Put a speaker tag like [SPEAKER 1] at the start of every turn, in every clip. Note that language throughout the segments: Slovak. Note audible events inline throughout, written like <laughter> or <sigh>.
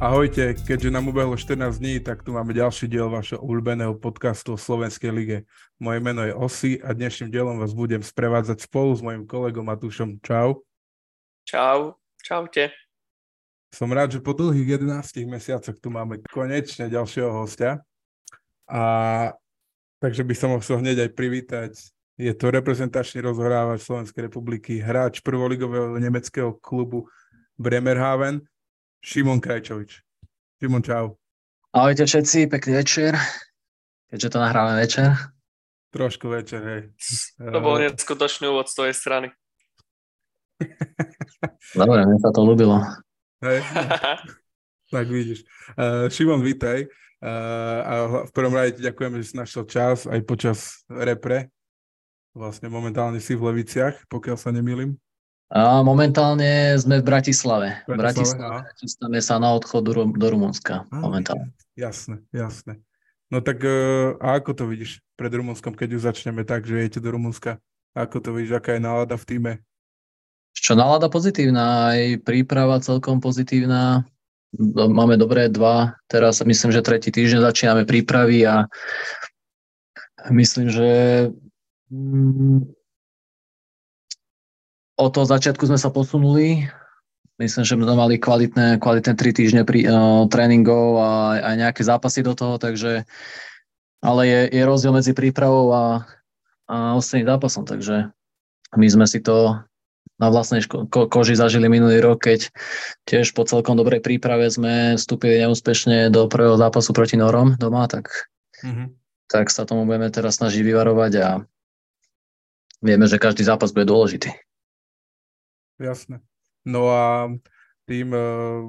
[SPEAKER 1] Ahojte, keďže nám ubehlo 14 dní, tak tu máme ďalší diel vašho obľúbeného podcastu o Slovenskej lige. Moje meno je Osi a dnešným dielom vás budem sprevádzať spolu s mojim kolegom Matúšom. Čau.
[SPEAKER 2] Čau. Čaute.
[SPEAKER 1] Som rád, že po dlhých 11 mesiacoch tu máme konečne ďalšieho hostia. A takže by som ho chcel hneď aj privítať. Je to reprezentačný rozhrávač Slovenskej republiky, hráč prvoligového nemeckého klubu Bremerhaven Šimon Krajčovič. Šimon, čau.
[SPEAKER 3] Ahojte všetci, pekný večer. Keďže to nahráme večer.
[SPEAKER 1] Trošku večer, hej.
[SPEAKER 2] To bol neskutočný úvod z tvojej strany. <laughs>
[SPEAKER 3] Dobre, mne sa to ľúbilo.
[SPEAKER 1] Hej. <laughs> tak vidíš. Uh, Šimon, vítaj. Uh, a v prvom rade ti ďakujem, že si našiel čas aj počas repre. Vlastne momentálne si v Leviciach, pokiaľ sa nemýlim.
[SPEAKER 3] A momentálne sme v Bratislave. V Bratislave chystáme sa na odchod do, do Rumunska momentálne.
[SPEAKER 1] Jasné, jasné. No tak uh, a ako to vidíš pred Rumunskom, keď už začneme tak, že jete do Rumunska? Ako to vidíš, aká je nálada v týme?
[SPEAKER 3] Čo nálada pozitívna, aj príprava celkom pozitívna. Máme dobré dva, teraz myslím, že tretí týždeň začíname prípravy a myslím, že mm, od toho začiatku sme sa posunuli. Myslím, že sme mali kvalitné, kvalitné tri týždne pri, uh, tréningov a aj nejaké zápasy do toho, takže ale je, je rozdiel medzi prípravou a, a ostatným zápasom, takže my sme si to na vlastnej ško- ko- koži zažili minulý rok, keď tiež po celkom dobrej príprave sme vstúpili neúspešne do prvého zápasu proti Norom doma, tak, mm-hmm. tak sa tomu budeme teraz snažiť vyvarovať a vieme, že každý zápas bude dôležitý
[SPEAKER 1] jasné. No a tým, eh,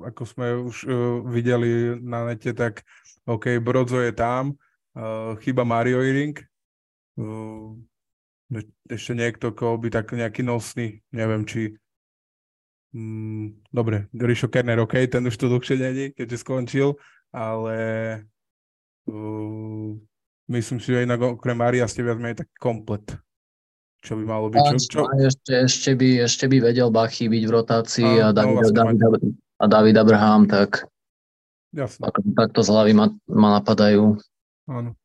[SPEAKER 1] ako sme už eh, videli na nete, tak OK, Brodzo je tam, eh, chyba Mario Iring, ešte niekto, koho by tak nejaký nosný, neviem, či mm, dobre, Rišo Kerner, OK, ten už tu dlhšie není, keďže skončil, ale myslím si, že inak okrem Maria ste viac menej tak komplet čo by malo byť. Čo, čo?
[SPEAKER 3] Ešte, ešte, by, ešte by vedel Bachy byť v rotácii a, a, David, no, David, a David Abraham, tak
[SPEAKER 1] Jasne.
[SPEAKER 3] Takto z hlavy ma, ma napadajú.
[SPEAKER 1] Áno.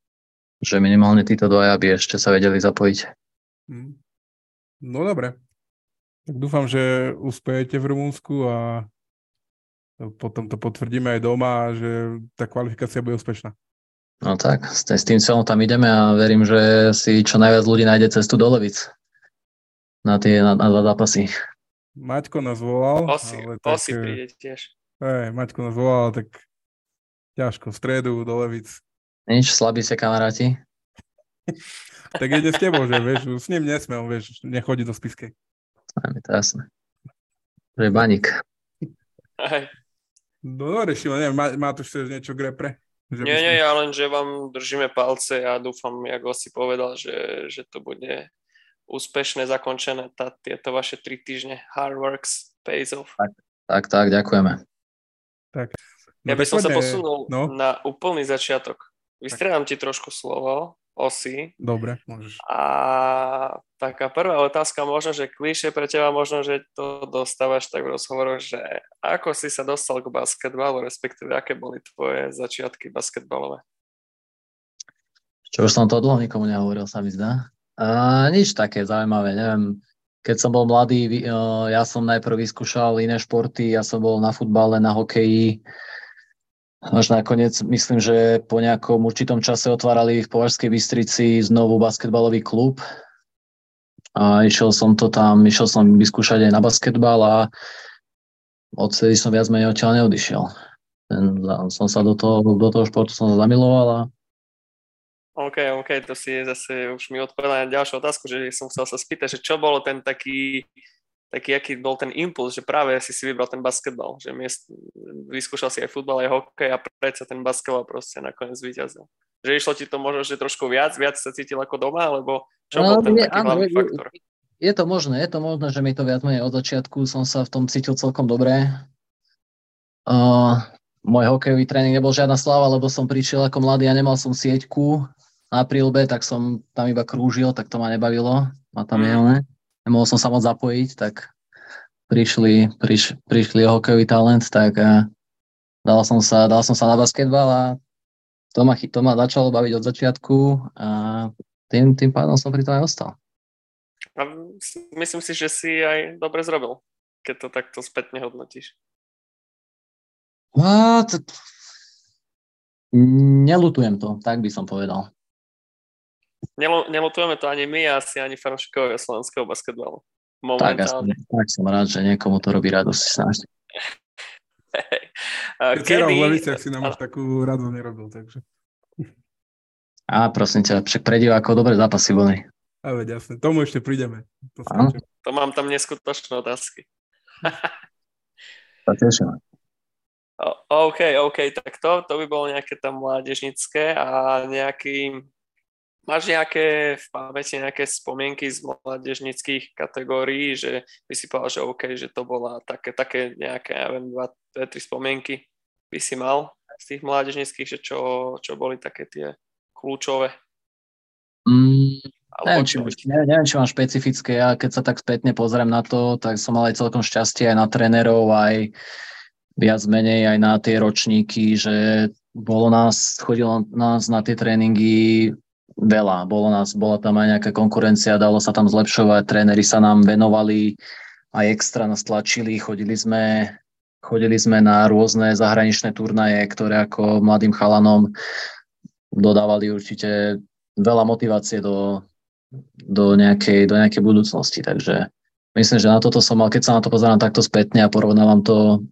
[SPEAKER 3] Že minimálne títo dvaja by ešte sa vedeli zapojiť.
[SPEAKER 1] Hm. No dobre. Tak dúfam, že uspejete v Rumunsku a potom to potvrdíme aj doma, že tá kvalifikácia bude úspešná.
[SPEAKER 3] No tak, s, s tým celom tam ideme a verím, že si čo najviac ľudí nájde cestu do Levic na tie na, na dva zápasy.
[SPEAKER 1] Maťko nás volal.
[SPEAKER 2] Osi, ale osi tak, príde tiež.
[SPEAKER 1] Hej, Maťko nás volal, tak ťažko, v stredu do Levic.
[SPEAKER 3] Nič, slabí sa kamaráti. <laughs>
[SPEAKER 1] tak ide s tebou, že vieš, s ním nesme, on vieš, nechodí do spiskej.
[SPEAKER 3] Je to jasné. Že baník.
[SPEAKER 2] Hej.
[SPEAKER 1] No dobre, Šimo, neviem, má, má tu ešte niečo k repre?
[SPEAKER 2] Že nie, nie, ja len, že vám držíme palce a dúfam, ako si povedal, že, že to bude úspešne zakončené tá, tieto vaše tri týždne. Hard works pays off.
[SPEAKER 3] Tak, tak, tak ďakujeme.
[SPEAKER 1] Tak.
[SPEAKER 2] No, ja by som sa posunul no? na úplný začiatok. Vystredám ti trošku slovo osy.
[SPEAKER 1] Dobre, môžeš.
[SPEAKER 2] A taká prvá otázka, možno, že klíše pre teba, možno, že to dostávaš tak v rozhovoroch, že ako si sa dostal k basketbalu, respektíve aké boli tvoje začiatky basketbalové?
[SPEAKER 3] Čo už som to dlho nikomu nehovoril, sa mi zdá. A, nič také zaujímavé, neviem. Keď som bol mladý, ja som najprv vyskúšal iné športy, ja som bol na futbale, na hokeji, až nakoniec myslím, že po nejakom určitom čase otvárali v Považskej Bystrici znovu basketbalový klub a išiel som to tam, išiel som vyskúšať aj na basketbal a odtedy som viac menej odtiaľ neodišiel. Ten, som sa do toho, do toho športu som sa zamiloval a
[SPEAKER 2] OK, OK, to si zase už mi odpovedal na ďalšiu otázku, že som chcel sa spýtať, že čo bolo ten taký taký, aký bol ten impuls, že práve si si vybral ten basketbal, že miest, vyskúšal si aj futbal, aj hokej a predsa ten basketbal proste nakoniec vyťazil. Že išlo ti to možno, že trošku viac, viac sa cítil ako doma, alebo čo no, bol ten je, taký áno, hlavný je, faktor?
[SPEAKER 3] Je to možné, je to možné, že mi to viac menej od začiatku som sa v tom cítil celkom dobre. Uh, môj hokejový tréning nebol žiadna sláva, lebo som prišiel ako mladý a nemal som sieťku na prílbe, tak som tam iba krúžil, tak to ma nebavilo. Ma tam mm nemohol som sa moc zapojiť, tak prišli, priš, prišli hokejový talent, tak a dal som sa, dal som sa na basketbal a to ma, to ma začalo baviť od začiatku a tým, tým pádom som pri tom aj ostal.
[SPEAKER 2] A myslím si, že si aj dobre zrobil, keď to takto spätne hodnotíš.
[SPEAKER 3] A, to... Nelutujem to, tak by som povedal.
[SPEAKER 2] Nelutujeme to ani my, asi ani fanúšikovia slovenského basketbalu.
[SPEAKER 3] Tak, ja som, tak som rád, že niekomu to robí radosť snáď. <laughs>
[SPEAKER 1] Keď v Leviciach si nám až takú radosť nerobil, takže...
[SPEAKER 3] Á, prosím ťa, však pre divákov dobre zápasy boli.
[SPEAKER 1] A veď jasne, tomu ešte prídeme.
[SPEAKER 2] To, to mám tam neskutočné otázky.
[SPEAKER 3] to teším.
[SPEAKER 2] OK, OK, tak to, to by bolo nejaké tam mládežnické a nejaký, máš nejaké v pamäti nejaké spomienky z mládežnických kategórií, že by si povedal, že OK, že to bola také, také nejaké, ja viem, dva, dve, tri spomienky by si mal z tých mládežnických, že čo, čo boli také tie kľúčové?
[SPEAKER 3] Mm, neviem, či, neviem, neviem, či mám špecifické. Ja keď sa tak spätne pozriem na to, tak som mal aj celkom šťastie aj na trénerov, aj viac menej aj na tie ročníky, že bolo nás, chodilo nás na tie tréningy veľa. Bolo nás, bola tam aj nejaká konkurencia, dalo sa tam zlepšovať, tréneri sa nám venovali, aj extra nás tlačili, chodili sme, chodili sme na rôzne zahraničné turnaje, ktoré ako mladým chalanom dodávali určite veľa motivácie do, do, nejakej, do nejakej budúcnosti. Takže myslím, že na toto som mal, keď sa na to pozerám takto spätne a porovnávam to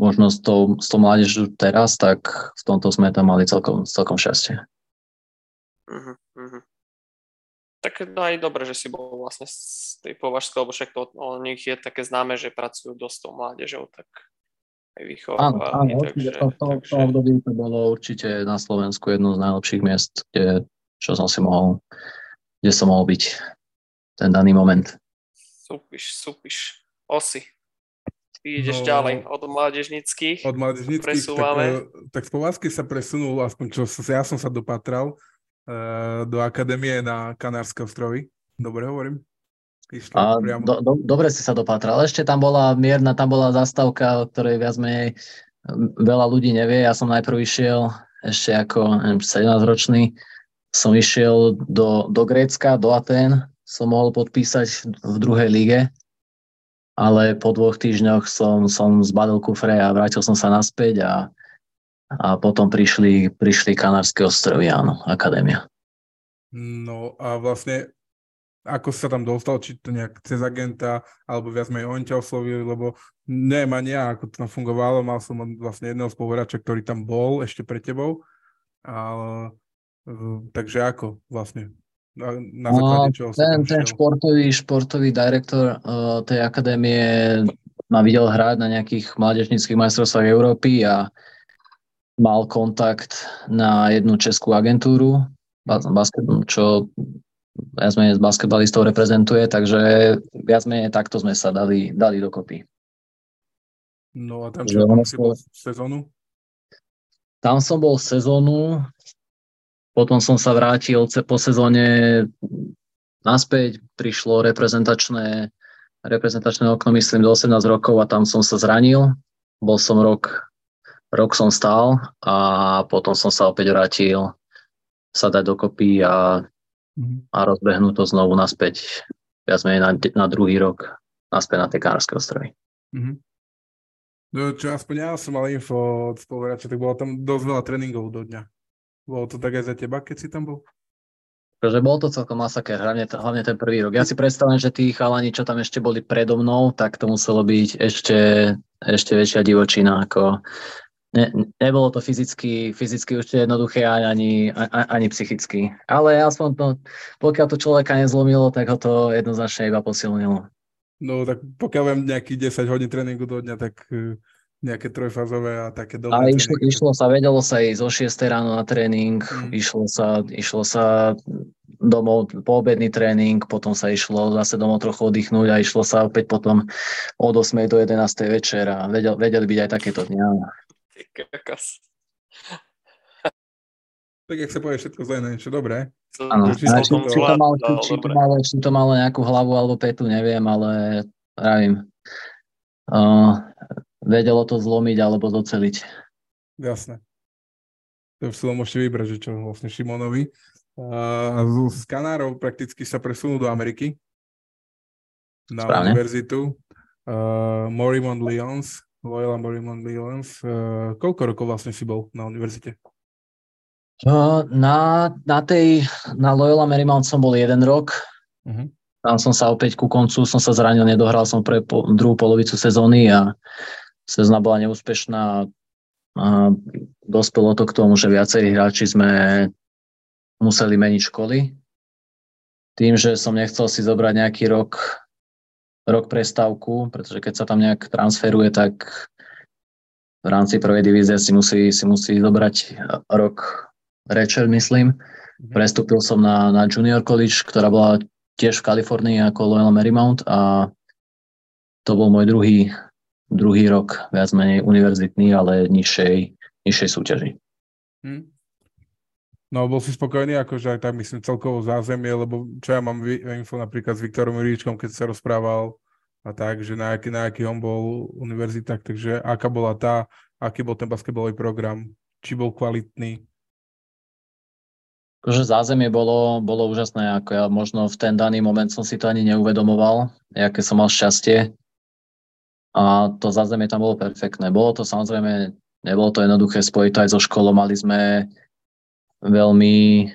[SPEAKER 3] možno s tou, s tou mládežou teraz, tak v tomto sme tam mali celkom, celkom šťastie.
[SPEAKER 2] Uh-huh, uh-huh. Tak no aj dobre, že si bol vlastne z tej považskej, lebo však to o nich je také známe, že pracujú dosť tou mládežou, tak aj vychovávali.
[SPEAKER 3] Áno, áno takže, to, to, takže... to období to bolo určite na Slovensku jedno z najlepších miest, kde, čo som si mohol, kde som mohol byť ten daný moment.
[SPEAKER 2] Súpiš, súpiš. Osi, ideš no, ďalej od mládežnických.
[SPEAKER 1] Od mládežnických, presúvame. tak, eh, tak z Povazky sa presunul, aspoň čo ja som sa dopatral, do akadémie na Kanárske ostrovy. Dobre hovorím?
[SPEAKER 3] A priamo. Do, do, dobre si sa dopatral. Ešte tam bola mierna, tam bola zastavka, o ktorej viac menej veľa ľudí nevie. Ja som najprv išiel ešte ako 17-ročný, som išiel do, do Grécka, do Atén, som mohol podpísať v druhej lige ale po dvoch týždňoch som, som zbadil kufre a vrátil som sa naspäť a, a potom prišli, prišli Kanárske ostrovy, áno, akadémia.
[SPEAKER 1] No a vlastne ako sa tam dostal, či to nejak cez agenta, alebo viac menej on ťa oslovil, lebo neviem ani ja, ako to tam fungovalo, mal som vlastne jedného spoluhráča, ktorý tam bol ešte pre tebou, ale, takže ako vlastne? Na, na základe čoho
[SPEAKER 3] ten, ten športový, športový direktor uh, tej akadémie ma videl hrať na nejakých mládežnických majstrovstvách Európy a mal kontakt na jednu českú agentúru, basket, čo viac menej s basketbalistov reprezentuje, takže viac menej takto sme sa dali, dali dokopy.
[SPEAKER 1] No a tam čo, tam si bol sezónu?
[SPEAKER 3] Tam som bol sezónu, potom som sa vrátil po sezóne naspäť, prišlo reprezentačné, reprezentačné okno, myslím, do 18 rokov a tam som sa zranil. Bol som rok, rok som stál a potom som sa opäť vrátil sa dať dokopy a, mm-hmm. a rozbehnúť to znovu naspäť, viac menej na, na druhý rok, naspäť na tie Kánarské ostrovy. Mm-hmm.
[SPEAKER 1] No, čo aspoň ja som mal info od spoluhráča, tak bolo tam dosť veľa tréningov do dňa. Bolo to tak aj za teba, keď si tam bol?
[SPEAKER 3] Takže bol to celkom masaker, hlavne, hlavne ten prvý rok. Ja si predstavím, že tí chalani, čo tam ešte boli predo mnou, tak to muselo byť ešte, ešte väčšia divočina. Ako, ne, nebolo to fyzicky, fyzicky určite jednoduché ani, ani, ani psychicky. Ale aspoň to, pokiaľ to človeka nezlomilo, tak ho to jednoznačne iba posilnilo.
[SPEAKER 1] No tak pokiaľ viem nejakých 10 hodín tréningu do dňa, tak nejaké trojfázové a také dobré
[SPEAKER 3] A išlo, išlo sa, vedelo sa ísť o 6 ráno na tréning, mm. išlo, sa, išlo sa domov po obedný tréning, potom sa išlo zase domov trochu oddychnúť a išlo sa opäť potom od 8 do 11 večer a vedel, vedeli byť aj takéto dňa.
[SPEAKER 1] Tak jak sa povie všetko zle na niečo dobré.
[SPEAKER 3] Áno, či, či, to malo, či, či, to malo, či to malo nejakú hlavu alebo petu, neviem, ale pravím. Uh, vedelo to zlomiť alebo doceliť.
[SPEAKER 1] Jasné. To si môžete vybrať, že čo vlastne Šimonovi. A z Kanárov prakticky sa presunú do Ameriky na Správne. univerzitu. Uh, Morimond Lyons, Loyola Morimond Lyons. Uh, koľko rokov vlastne si bol na univerzite?
[SPEAKER 3] Na, na tej, na Loyola Marymount som bol jeden rok. Uh-huh. Tam som sa opäť ku koncu, som sa zranil, nedohral som pre po, druhú polovicu sezóny a sezóna bola neúspešná a dospelo to k tomu, že viacerí hráči sme museli meniť školy. Tým, že som nechcel si zobrať nejaký rok, rok prestávku, pretože keď sa tam nejak transferuje, tak v rámci prvej divízie si musí, si musí zobrať rok rečer, myslím. Mhm. Prestúpil som na, na Junior College, ktorá bola tiež v Kalifornii ako Loyola Marymount a to bol môj druhý, druhý rok, viac menej univerzitný, ale nižšej, nižšej súťaži. Hmm.
[SPEAKER 1] No, bol si spokojný, akože aj tak myslím celkovo zázemie, lebo čo ja mám info napríklad s Viktorom Juríčkom, keď sa rozprával a tak, že na aký, na aký on bol univerzitách, takže aká bola tá, aký bol ten basketbalový program, či bol kvalitný.
[SPEAKER 3] Akože zázemie bolo, bolo úžasné, ako ja možno v ten daný moment som si to ani neuvedomoval, aké som mal šťastie. A to zázemie tam bolo perfektné. Bolo to samozrejme, nebolo to jednoduché spojiť aj so školou, mali sme veľmi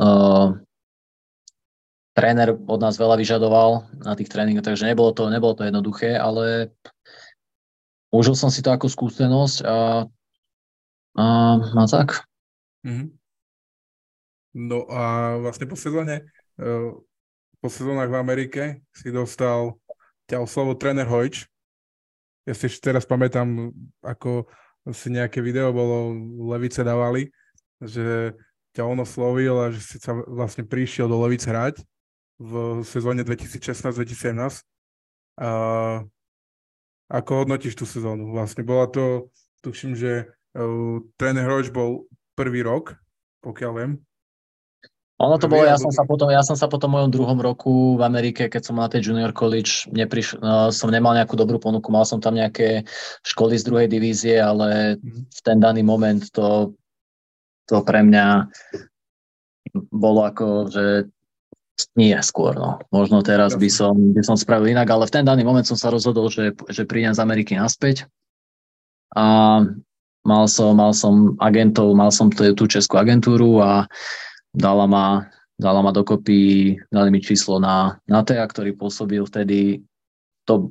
[SPEAKER 3] uh, tréner od nás veľa vyžadoval na tých tréningoch, takže nebolo to, nebolo to jednoduché, ale užil som si to ako skúsenosť a, a, a tak. Mm-hmm.
[SPEAKER 1] No a vlastne po sezóne, uh, po sezónach v Amerike si dostal ťa oslovo tréner Hojč. Ja si ešte teraz pamätám, ako si nejaké video bolo, Levice dávali, že ťa on oslovil a že si sa vlastne prišiel do Levic hrať v sezóne 2016-2017. A ako hodnotíš tú sezónu? Vlastne bola to, tuším, že uh, tréner Hroč bol prvý rok, pokiaľ viem.
[SPEAKER 3] Ono to bolo, ja som, sa potom, ja som sa potom v mojom druhom roku v Amerike, keď som mal na tej junior college, nepriš, no, som nemal nejakú dobrú ponuku, mal som tam nejaké školy z druhej divízie, ale mhm. v ten daný moment to to pre mňa bolo ako, že nie skôr, no. Možno teraz by som, by som spravil inak, ale v ten daný moment som sa rozhodol, že, že prídem z Ameriky naspäť a mal som, mal som agentov, mal som t- tú českú agentúru a dala ma, dala ma dokopy, dali mi číslo na, na TEA, ktorý pôsobil vtedy to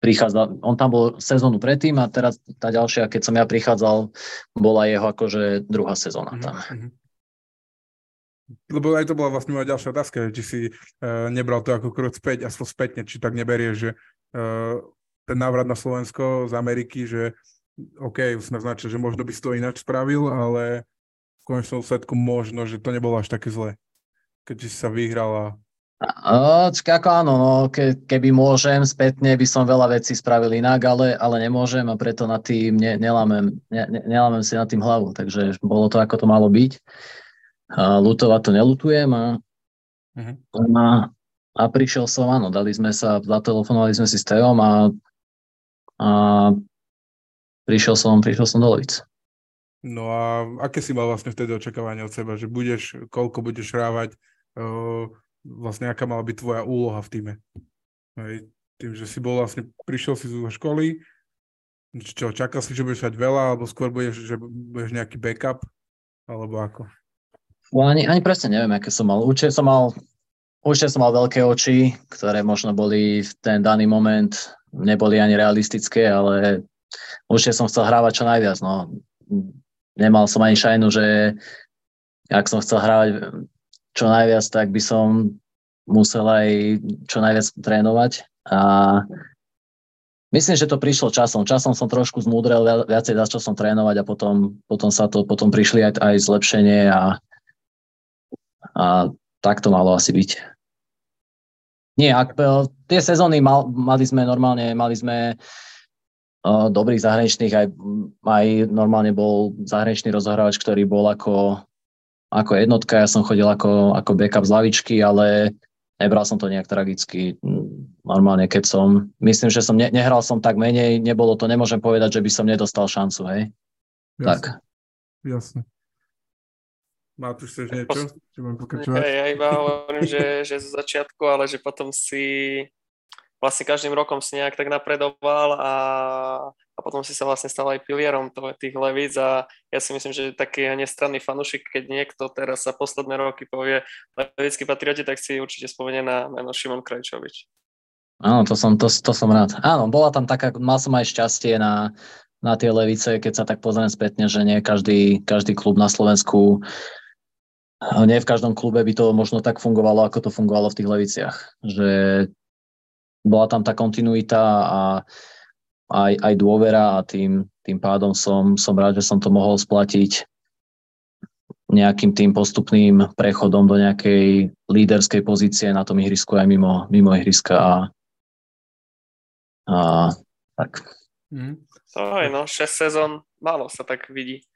[SPEAKER 3] prichádza, on tam bol sezónu predtým a teraz tá ďalšia, keď som ja prichádzal, bola jeho akože druhá sezóna tam. Mm-hmm.
[SPEAKER 1] Lebo aj to bola vlastne moja ďalšia otázka, či si uh, nebral to ako krok späť, aspoň spätne, či tak neberie, že uh, ten návrat na Slovensko z Ameriky, že OK, už sme značili, že možno by si to ináč spravil, ale v konečnom sledku možno, že to nebolo až také zlé. Keď si sa vyhrala
[SPEAKER 3] No, ako áno, no, ke, keby môžem, spätne by som veľa vecí spravil inak, ale, ale nemôžem a preto na tým ne, nelámem, ne, nelámem si na tým hlavu, takže bolo to, ako to malo byť. A lutovať to nelutujem a, uh-huh. a, a prišiel som, áno, dali sme sa, zatelefonovali sme si s Teom a, a prišiel som, prišiel som do Lovic.
[SPEAKER 1] No a aké si mal vlastne vtedy očakávanie od seba, že budeš, koľko budeš hrávať, uh, vlastne aká mala byť tvoja úloha v týme. Hej, tým, že si bol vlastne, prišiel si zo školy, čo, čakal si, že budeš mať veľa, alebo skôr budeš, že budeš nejaký backup, alebo ako?
[SPEAKER 3] No, ani, ani presne neviem, aké som mal. Určite som mal, určite som mal veľké oči, ktoré možno boli v ten daný moment, neboli ani realistické, ale určite som chcel hrávať čo najviac. No. Nemal som ani šajnu, že ak som chcel hrávať čo najviac, tak by som musel aj čo najviac trénovať a myslím, že to prišlo časom. Časom som trošku zmúdrel, viacej začal som trénovať a potom, potom sa to, potom prišli aj, aj zlepšenie a, a tak to malo asi byť. Nie, ak, e, tie sezóny mal, mali sme normálne, mali sme uh, dobrých zahraničných, aj, aj normálne bol zahraničný rozohrávač, ktorý bol ako ako jednotka, ja som chodil ako, ako backup z lavičky, ale nebral som to nejak tragicky. normálne, keď som, myslím, že som ne, nehral som tak menej, nebolo to, nemôžem povedať, že by som nedostal šancu, hej.
[SPEAKER 1] Jasne.
[SPEAKER 3] Tak.
[SPEAKER 1] Jasne. Matúš, chceš niečo? Či mám pokračovať?
[SPEAKER 2] Ja, ja iba hovorím, že, že z začiatku, ale že potom si vlastne každým rokom si nejak tak napredoval a, a potom si sa vlastne stal aj pilierom tých levíc a ja si myslím, že taký nestranný fanušik, keď niekto teraz sa posledné roky povie levický patrioti, tak si určite spomenie na meno Šimon Krajčovič.
[SPEAKER 3] Áno, to som, to, to som rád. Áno, bola tam taká, mal som aj šťastie na, na tie levice, keď sa tak pozriem spätne, že nie každý, každý klub na Slovensku nie v každom klube by to možno tak fungovalo, ako to fungovalo v tých leviciach. Že bola tam tá kontinuita a aj, aj dôvera a tým, tým pádom som, som rád, že som to mohol splatiť nejakým tým postupným prechodom do nejakej líderskej pozície na tom ihrisku aj mimo, mimo ihriska a, a tak.
[SPEAKER 2] Mm. To je no, 6 sezón, málo sa tak vidí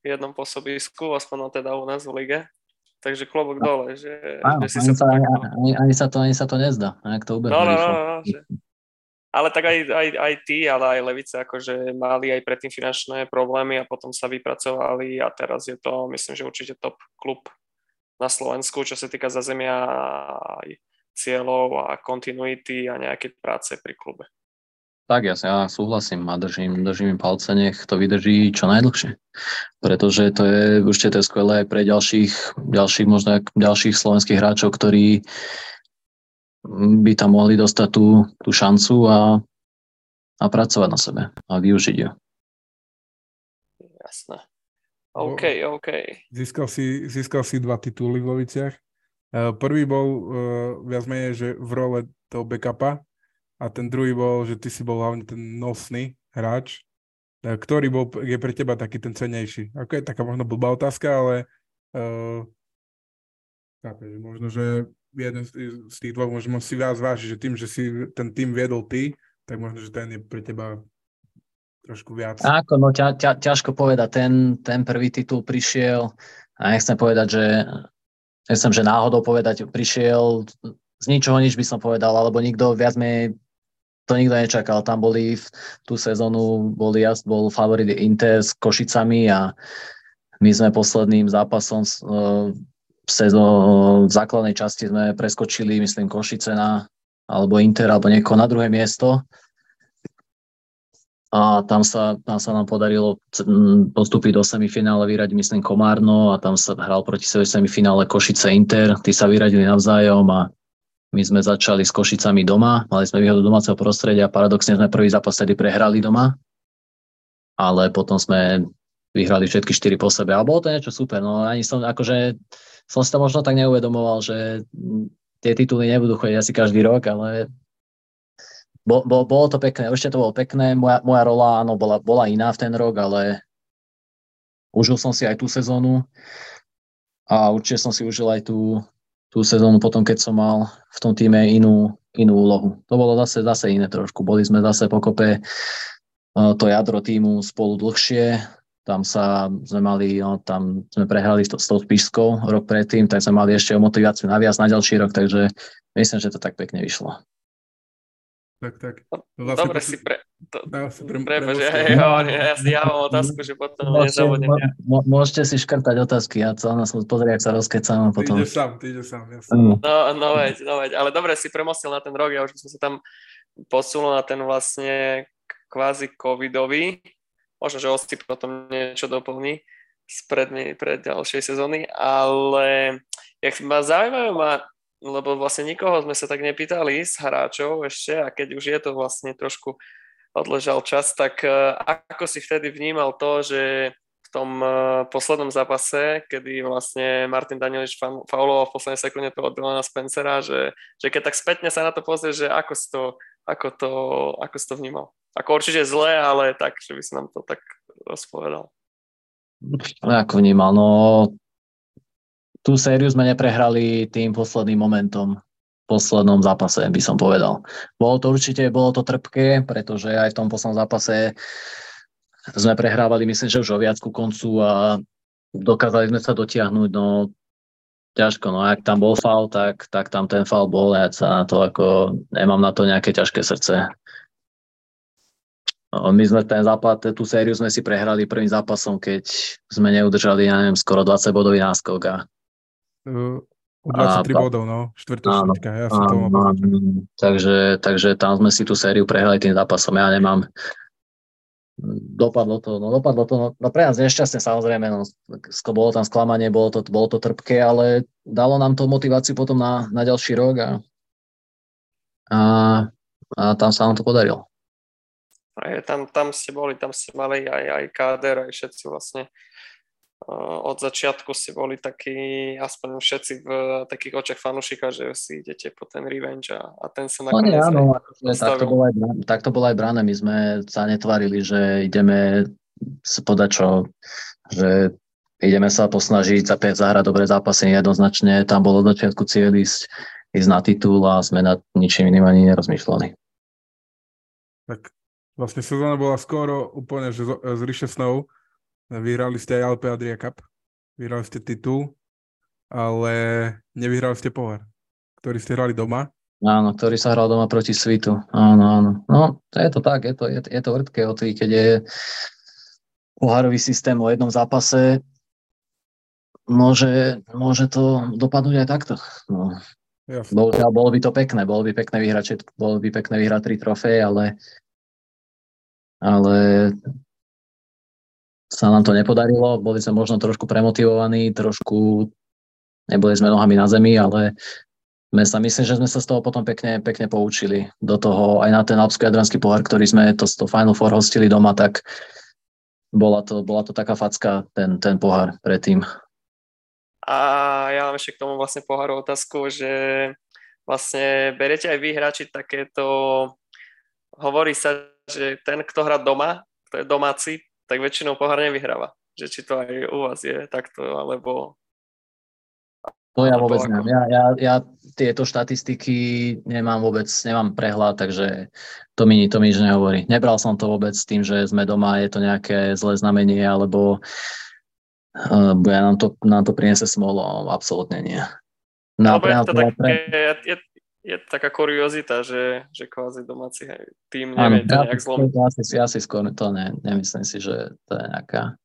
[SPEAKER 2] v jednom pôsobisku, aspoň teda u nás v lige. Takže klobok dole, že,
[SPEAKER 3] Áno, že si ani, sa, ani, ani, ani, sa to, ani sa to nezdá, ak to
[SPEAKER 2] ubehne no, no, no, no, že... Ale tak aj, aj, aj ty, ale aj Levice akože mali aj predtým finančné problémy a potom sa vypracovali a teraz je to, myslím, že určite top klub na Slovensku, čo sa týka zazemia aj cieľov a kontinuity a nejaké práce pri klube.
[SPEAKER 3] Tak ja, ja súhlasím a držím, držím im palce, nech to vydrží čo najdlhšie. Pretože to je určite to je skvelé aj pre ďalších, ďalších, možno ďalších slovenských hráčov, ktorí by tam mohli dostať tú, tú šancu a, a pracovať na sebe a využiť ju.
[SPEAKER 2] Jasné. OK, OK.
[SPEAKER 1] Získal si, získal si dva tituly v Loviciach. Eh, prvý bol uh, viac menej, že v role toho backupa, a ten druhý bol, že ty si bol hlavne ten nosný hráč, e, ktorý bol, je pre teba taký ten cenejší. Ako je taká možno blbá otázka, ale uh, chápe, že možno, že jeden z tých dvoch možno si viac váži, že tým, že si ten tým viedol ty, tak možno, že ten je pre teba trošku viac.
[SPEAKER 3] Ako, no ťa, ťa, ťažko povedať, ten, ten prvý titul prišiel a nechcem povedať, že nechcem, že náhodou povedať, prišiel z ničoho nič by som povedal, alebo nikto viac menej to nikto nečakal. Tam boli v tú sezónu, boli, bol favorit Inter s Košicami a my sme posledným zápasom e, v, sezó- v základnej časti sme preskočili, myslím, Košice na, alebo Inter, alebo niekoho na druhé miesto. A tam sa, tam sa nám podarilo postúpiť do semifinále, vyradiť myslím Komárno a tam sa hral proti sebe semifinále Košice Inter, tí sa vyradili navzájom a my sme začali s Košicami doma, mali sme výhodu domáceho prostredia, paradoxne sme prvý zápas tedy prehrali doma, ale potom sme vyhrali všetky štyri po sebe. A bolo to niečo super, no ani som, akože, som si to možno tak neuvedomoval, že tie tituly nebudú chodiť asi každý rok, ale bo, bo, bolo to pekné, určite to bolo pekné. Moja, moja rola, áno, bola, bola iná v ten rok, ale užil som si aj tú sezónu a určite som si užil aj tú, tú sezónu potom, keď som mal v tom týme inú, inú úlohu. To bolo zase, zase iné trošku. Boli sme zase pokope e, to jadro týmu spolu dlhšie. Tam sa sme mali, no, tam sme prehrali s tou Spišskou rok predtým, tak sme mali ešte o motiváciu naviac na ďalší rok, takže myslím, že to tak pekne vyšlo.
[SPEAKER 1] Tak, tak.
[SPEAKER 2] No, vlastne Dobre si pre... To, pre, pre, že ja, ja, si ja mám otázku, že potom nezavodím.
[SPEAKER 3] Môžete si škrtať otázky, ja to na som pozrieť, ak sa rozkecám a potom...
[SPEAKER 1] Ty ideš sám, ty ideš sám, jasne.
[SPEAKER 2] Mm. No, no veď, no veď, ale dobre si premostil na ten rok, ja už som sa tam posunul na ten vlastne kvázi covidový, možno, že Osti potom niečo doplní z prednej, pred ďalšej sezóny, ale jak ma zaujímajú ma lebo vlastne nikoho sme sa tak nepýtali z hráčov ešte a keď už je to vlastne trošku odležal čas, tak e, ako si vtedy vnímal to, že tom e, poslednom zápase, kedy vlastne Martin Danielič fauloval v poslednej sekunde toho Dylana Spencera, že, že keď tak spätne sa na to pozrie, že ako si to, ako to, ako si to vnímal. Ako určite zle, ale tak, že by si nám to tak rozpovedal.
[SPEAKER 3] Ako vnímal? No tú sériu sme neprehrali tým posledným momentom poslednom zápase, by som povedal. Bolo to určite, bolo to trpké, pretože aj v tom poslednom zápase sme prehrávali, myslím, že už o viac ku koncu a dokázali sme sa dotiahnuť, no ťažko, no ak tam bol faul, tak, tak tam ten faul bol, ja sa na to ako, nemám na to nejaké ťažké srdce. No, my sme ten západ, tú sériu sme si prehrali prvým zápasom, keď sme neudržali, ja neviem, skoro 20 bodový náskok a
[SPEAKER 1] Uh, o 23 a, bodov, no, štvrtočnička, ja
[SPEAKER 3] áno, áno, takže, takže tam sme si tú sériu prehrali tým zápasom, ja nemám, dopadlo to, no dopadlo to, no, no pre nás nešťastne samozrejme, no, bolo tam sklamanie, bolo to, bolo to trpké, ale dalo nám to motiváciu potom na, na ďalší rok a, a, a tam sa nám to podarilo.
[SPEAKER 2] Aj, tam, tam ste boli, tam ste mali aj, aj káder, aj všetci vlastne od začiatku si boli takí, aspoň všetci v takých očiach fanúšika, že si idete po ten revenge a, a ten sa
[SPEAKER 3] nakoniec no, nie, áno, tak to, bolo aj, tak to bolo aj bráne. My sme sa netvarili, že ideme podať čo, že ideme sa posnažiť za zahrať dobré zápasy jednoznačne. Tam bolo od začiatku cieľ ísť, ísť na titul a sme nad ničím iným ani nerozmýšľali.
[SPEAKER 1] Tak vlastne sezóna bola skoro úplne že z, z Ríše Snow, Vyhrali ste aj Alpe Adria Cup, vyhrali ste titul, ale nevyhrali ste pohár, ktorý ste hrali doma.
[SPEAKER 3] Áno, ktorý sa hral doma proti Svitu. Áno, áno. No, je to tak, je to, je, je to vrtké o keď je pohárový systém o jednom zápase, môže, môže to dopadnúť aj takto. No. Bolo, bolo by to pekné, bolo by pekné vyhrať, bolo by pekné vyhrať tri trofeje, ale, ale sa nám to nepodarilo, boli sme možno trošku premotivovaní, trošku neboli sme nohami na zemi, ale sme sa, myslím, že sme sa z toho potom pekne, pekne poučili. Do toho aj na ten Alpsko-Jadranský pohár, ktorý sme to, to Final Four hostili doma, tak bola to, bola to taká facka, ten, ten pohár predtým.
[SPEAKER 2] A ja mám ešte k tomu vlastne poháru otázku, že vlastne berete aj vy hráči takéto, hovorí sa, že ten, kto hrá doma, kto je domáci, tak väčšinou pohár nevyhráva. Že či to aj u vás je takto, alebo...
[SPEAKER 3] To ja vôbec neviem. Ja, ja, ja tieto štatistiky nemám vôbec, nemám prehľad, takže to mi, to mi nič nehovorí. Nebral som to vôbec s tým, že sme doma, je to nejaké zlé znamenie, alebo uh, ja nám to, nám to priniesie smolo, absolútne nie.
[SPEAKER 2] No, pre je to také, pre... je, je taká kuriozita, že, že kvázi domáci tým nevie to nejak zlomiť.
[SPEAKER 3] Ja si, ja si skôr to ne, nemyslím si, že to je nejaká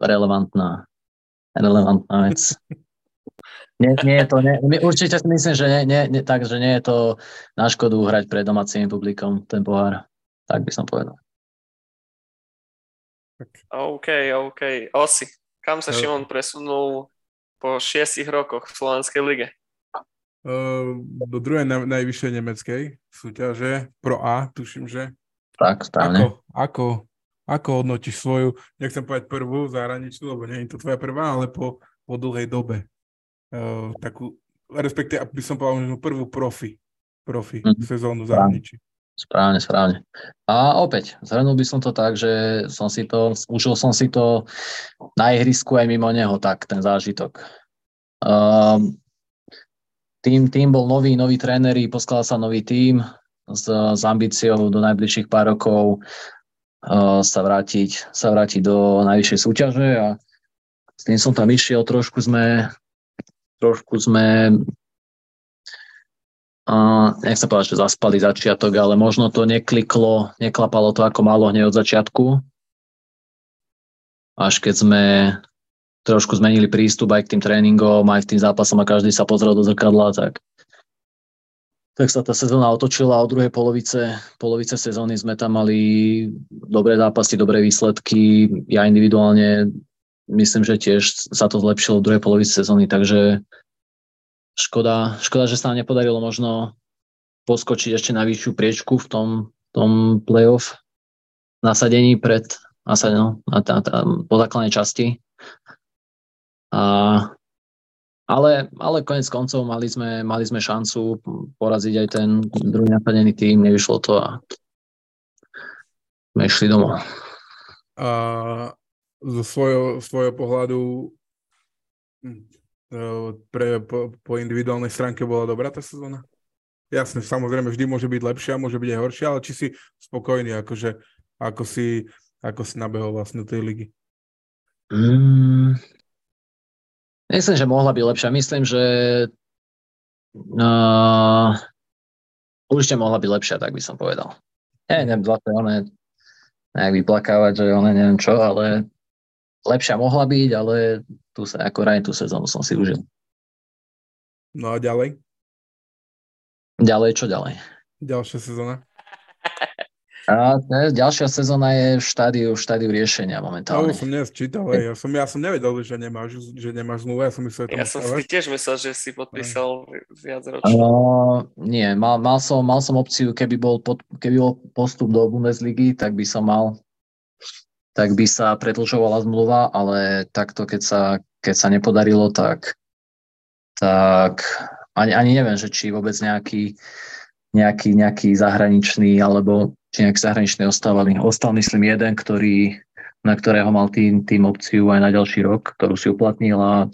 [SPEAKER 3] relevantná, relevantná vec. <laughs> Nie, nie je to, nie, určite si myslím, že nie, nie, nie, tak, že nie je to na škodu hrať pred domácim publikom ten pohár. Tak by som povedal.
[SPEAKER 2] OK, OK. Osi, kam sa Šimon presunul po šiestich rokoch v Slovenskej lige?
[SPEAKER 1] Do druhej naj, najvyššej nemeckej súťaže, Pro A, tuším, že.
[SPEAKER 3] Tak, správne.
[SPEAKER 1] Ako, ako, ako hodnotíš svoju, nechcem povedať prvú zahraničnú, lebo nie je to tvoja prvá, ale po, po dlhej dobe. Uh, takú, respektíve, by som povedal, prvú profi, profi mm. sezónu v zahraničí.
[SPEAKER 3] Správne, správne. A opäť, zhrnul by som to tak, že som si to, užil som si to na ihrisku aj mimo neho, tak ten zážitok. Um, tým, tým bol nový, nový tréneri, poskladal sa nový tým s, s ambíciou do najbližších pár rokov uh, sa, vrátiť, sa vrátiť do najvyššej súťaže a s tým som tam išiel, trošku sme trošku sme uh, nechcem povedať, že zaspali začiatok, ale možno to nekliklo, neklapalo to ako malo hneď od začiatku. Až keď sme trošku zmenili prístup aj k tým tréningom, aj k tým zápasom a každý sa pozrel do zrkadla, tak tak sa tá sezóna otočila a od druhej polovice, polovice sezóny sme tam mali dobré zápasy, dobré výsledky. Ja individuálne myslím, že tiež sa to zlepšilo v druhej polovici sezóny, takže škoda, škoda, že sa nám nepodarilo možno poskočiť ešte na vyššiu priečku v tom, tom playoff nasadení pred nasadenou na, na, na, po základnej časti. A, ale, ale konec koncov mali sme, mali sme šancu poraziť aj ten druhý napadený tým, nevyšlo to a sme išli domov.
[SPEAKER 1] A zo svojho, svojho pohľadu hm, e, pre, po, po individuálnej stránke bola dobrá tá sezóna? Jasne, samozrejme, vždy môže byť lepšia, môže byť aj horšia, ale či si spokojný, akože, ako si, ako si nabehol vlastne tej ligy?
[SPEAKER 3] Mm, Myslím, že mohla byť lepšia. Myslím, že uh, určite mohla byť lepšia, tak by som povedal. Ja neviem, zase one nejak vyplakávať, že one neviem čo, ale lepšia mohla byť, ale tu sa, ako raj tú sezónu som si užil.
[SPEAKER 1] No a ďalej?
[SPEAKER 3] Ďalej, čo ďalej?
[SPEAKER 1] Ďalšia sezóna?
[SPEAKER 3] A ne, ďalšia sezóna je v štádiu, v štádiu riešenia momentálne.
[SPEAKER 1] No, som dnes čítal, ja som, ja som nevedel, že nemáš, že nemáš zmluvu, ja som myslel,
[SPEAKER 2] Ja som si tiež myslel, že si podpísal viac ročný.
[SPEAKER 3] Uh, nie, mal, mal, som, mal som opciu, keby bol, pod, keby bol postup do Bundesligy, tak by som mal tak by sa predlžovala zmluva, ale takto, keď sa, keď sa nepodarilo, tak, tak ani, ani neviem, že či vôbec nejaký, nejaký, nejaký zahraničný alebo či nejaký zahraničný ostávali. Ostal myslím jeden, ktorý, na ktorého mal tým, tým opciu aj na ďalší rok, ktorú si uplatnil a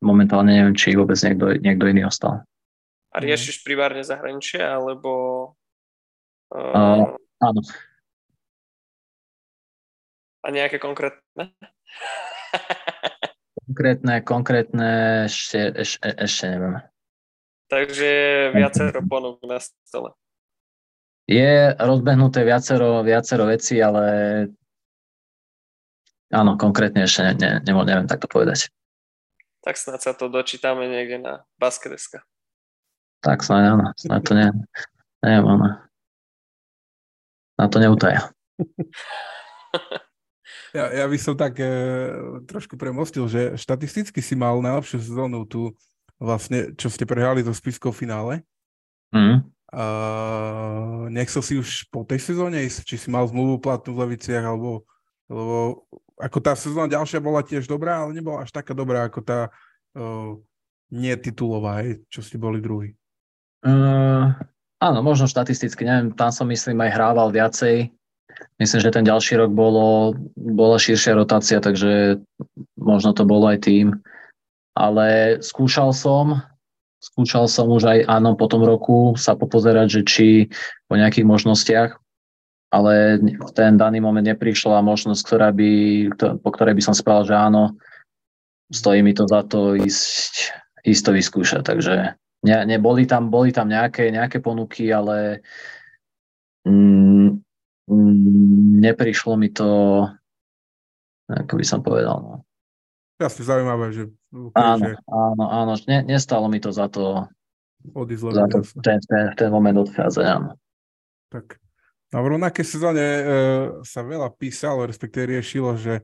[SPEAKER 3] momentálne neviem, či vôbec niekto, niekto iný ostal.
[SPEAKER 2] A riešiš primárne zahraničie, alebo...
[SPEAKER 3] Uh... Uh, áno.
[SPEAKER 2] A nejaké konkrétne?
[SPEAKER 3] konkrétne, konkrétne ešte, ešte, ešte neviem.
[SPEAKER 2] Takže viacero ponúk na stole.
[SPEAKER 3] Je rozbehnuté viacero, viacero vecí, ale áno, konkrétne ešte ne, ne, neviem, neviem takto povedať.
[SPEAKER 2] Tak snad sa to dočítame niekde na baskedeska.
[SPEAKER 3] Tak snad áno, snad to neviem. Neviem, áno. Na to neutaja. <laughs>
[SPEAKER 1] Ja, ja by som tak e, trošku premostil, že štatisticky si mal najlepšiu sezónu tu vlastne, čo ste prehrali do spiskov finále.
[SPEAKER 3] Mm.
[SPEAKER 1] Uh, nechcel si už po tej sezóne ísť, či si mal zmluvu platnú v Leviciach, alebo, lebo ako tá sezóna ďalšia bola tiež dobrá, ale nebola až taká dobrá, ako tá uh, netitulová, hej, čo ste boli druhý.
[SPEAKER 3] Uh, áno, možno štatisticky, neviem, tam som myslím aj hrával viacej. Myslím, že ten ďalší rok bolo, bola širšia rotácia, takže možno to bolo aj tým. Ale skúšal som, skúšal som už aj áno po tom roku sa popozerať, že či po nejakých možnostiach, ale v ten daný moment neprišla možnosť, ktorá by, po ktorej by som spravil, že áno, stojí mi to za to ísť, ísť to vyskúšať. Takže ne, ne, boli, tam, boli tam nejaké, nejaké ponuky, ale mm, mm, neprišlo mi to, ako by som povedal, no.
[SPEAKER 1] Jasne, zaujímavé, že...
[SPEAKER 3] Áno, áno, áno, ne, nestalo mi to za to,
[SPEAKER 1] odísť
[SPEAKER 3] za to ten, ten, ten moment odchádzať, áno.
[SPEAKER 1] Tak. No v rovnaké sezóne e, sa veľa písalo, respektíve riešilo, že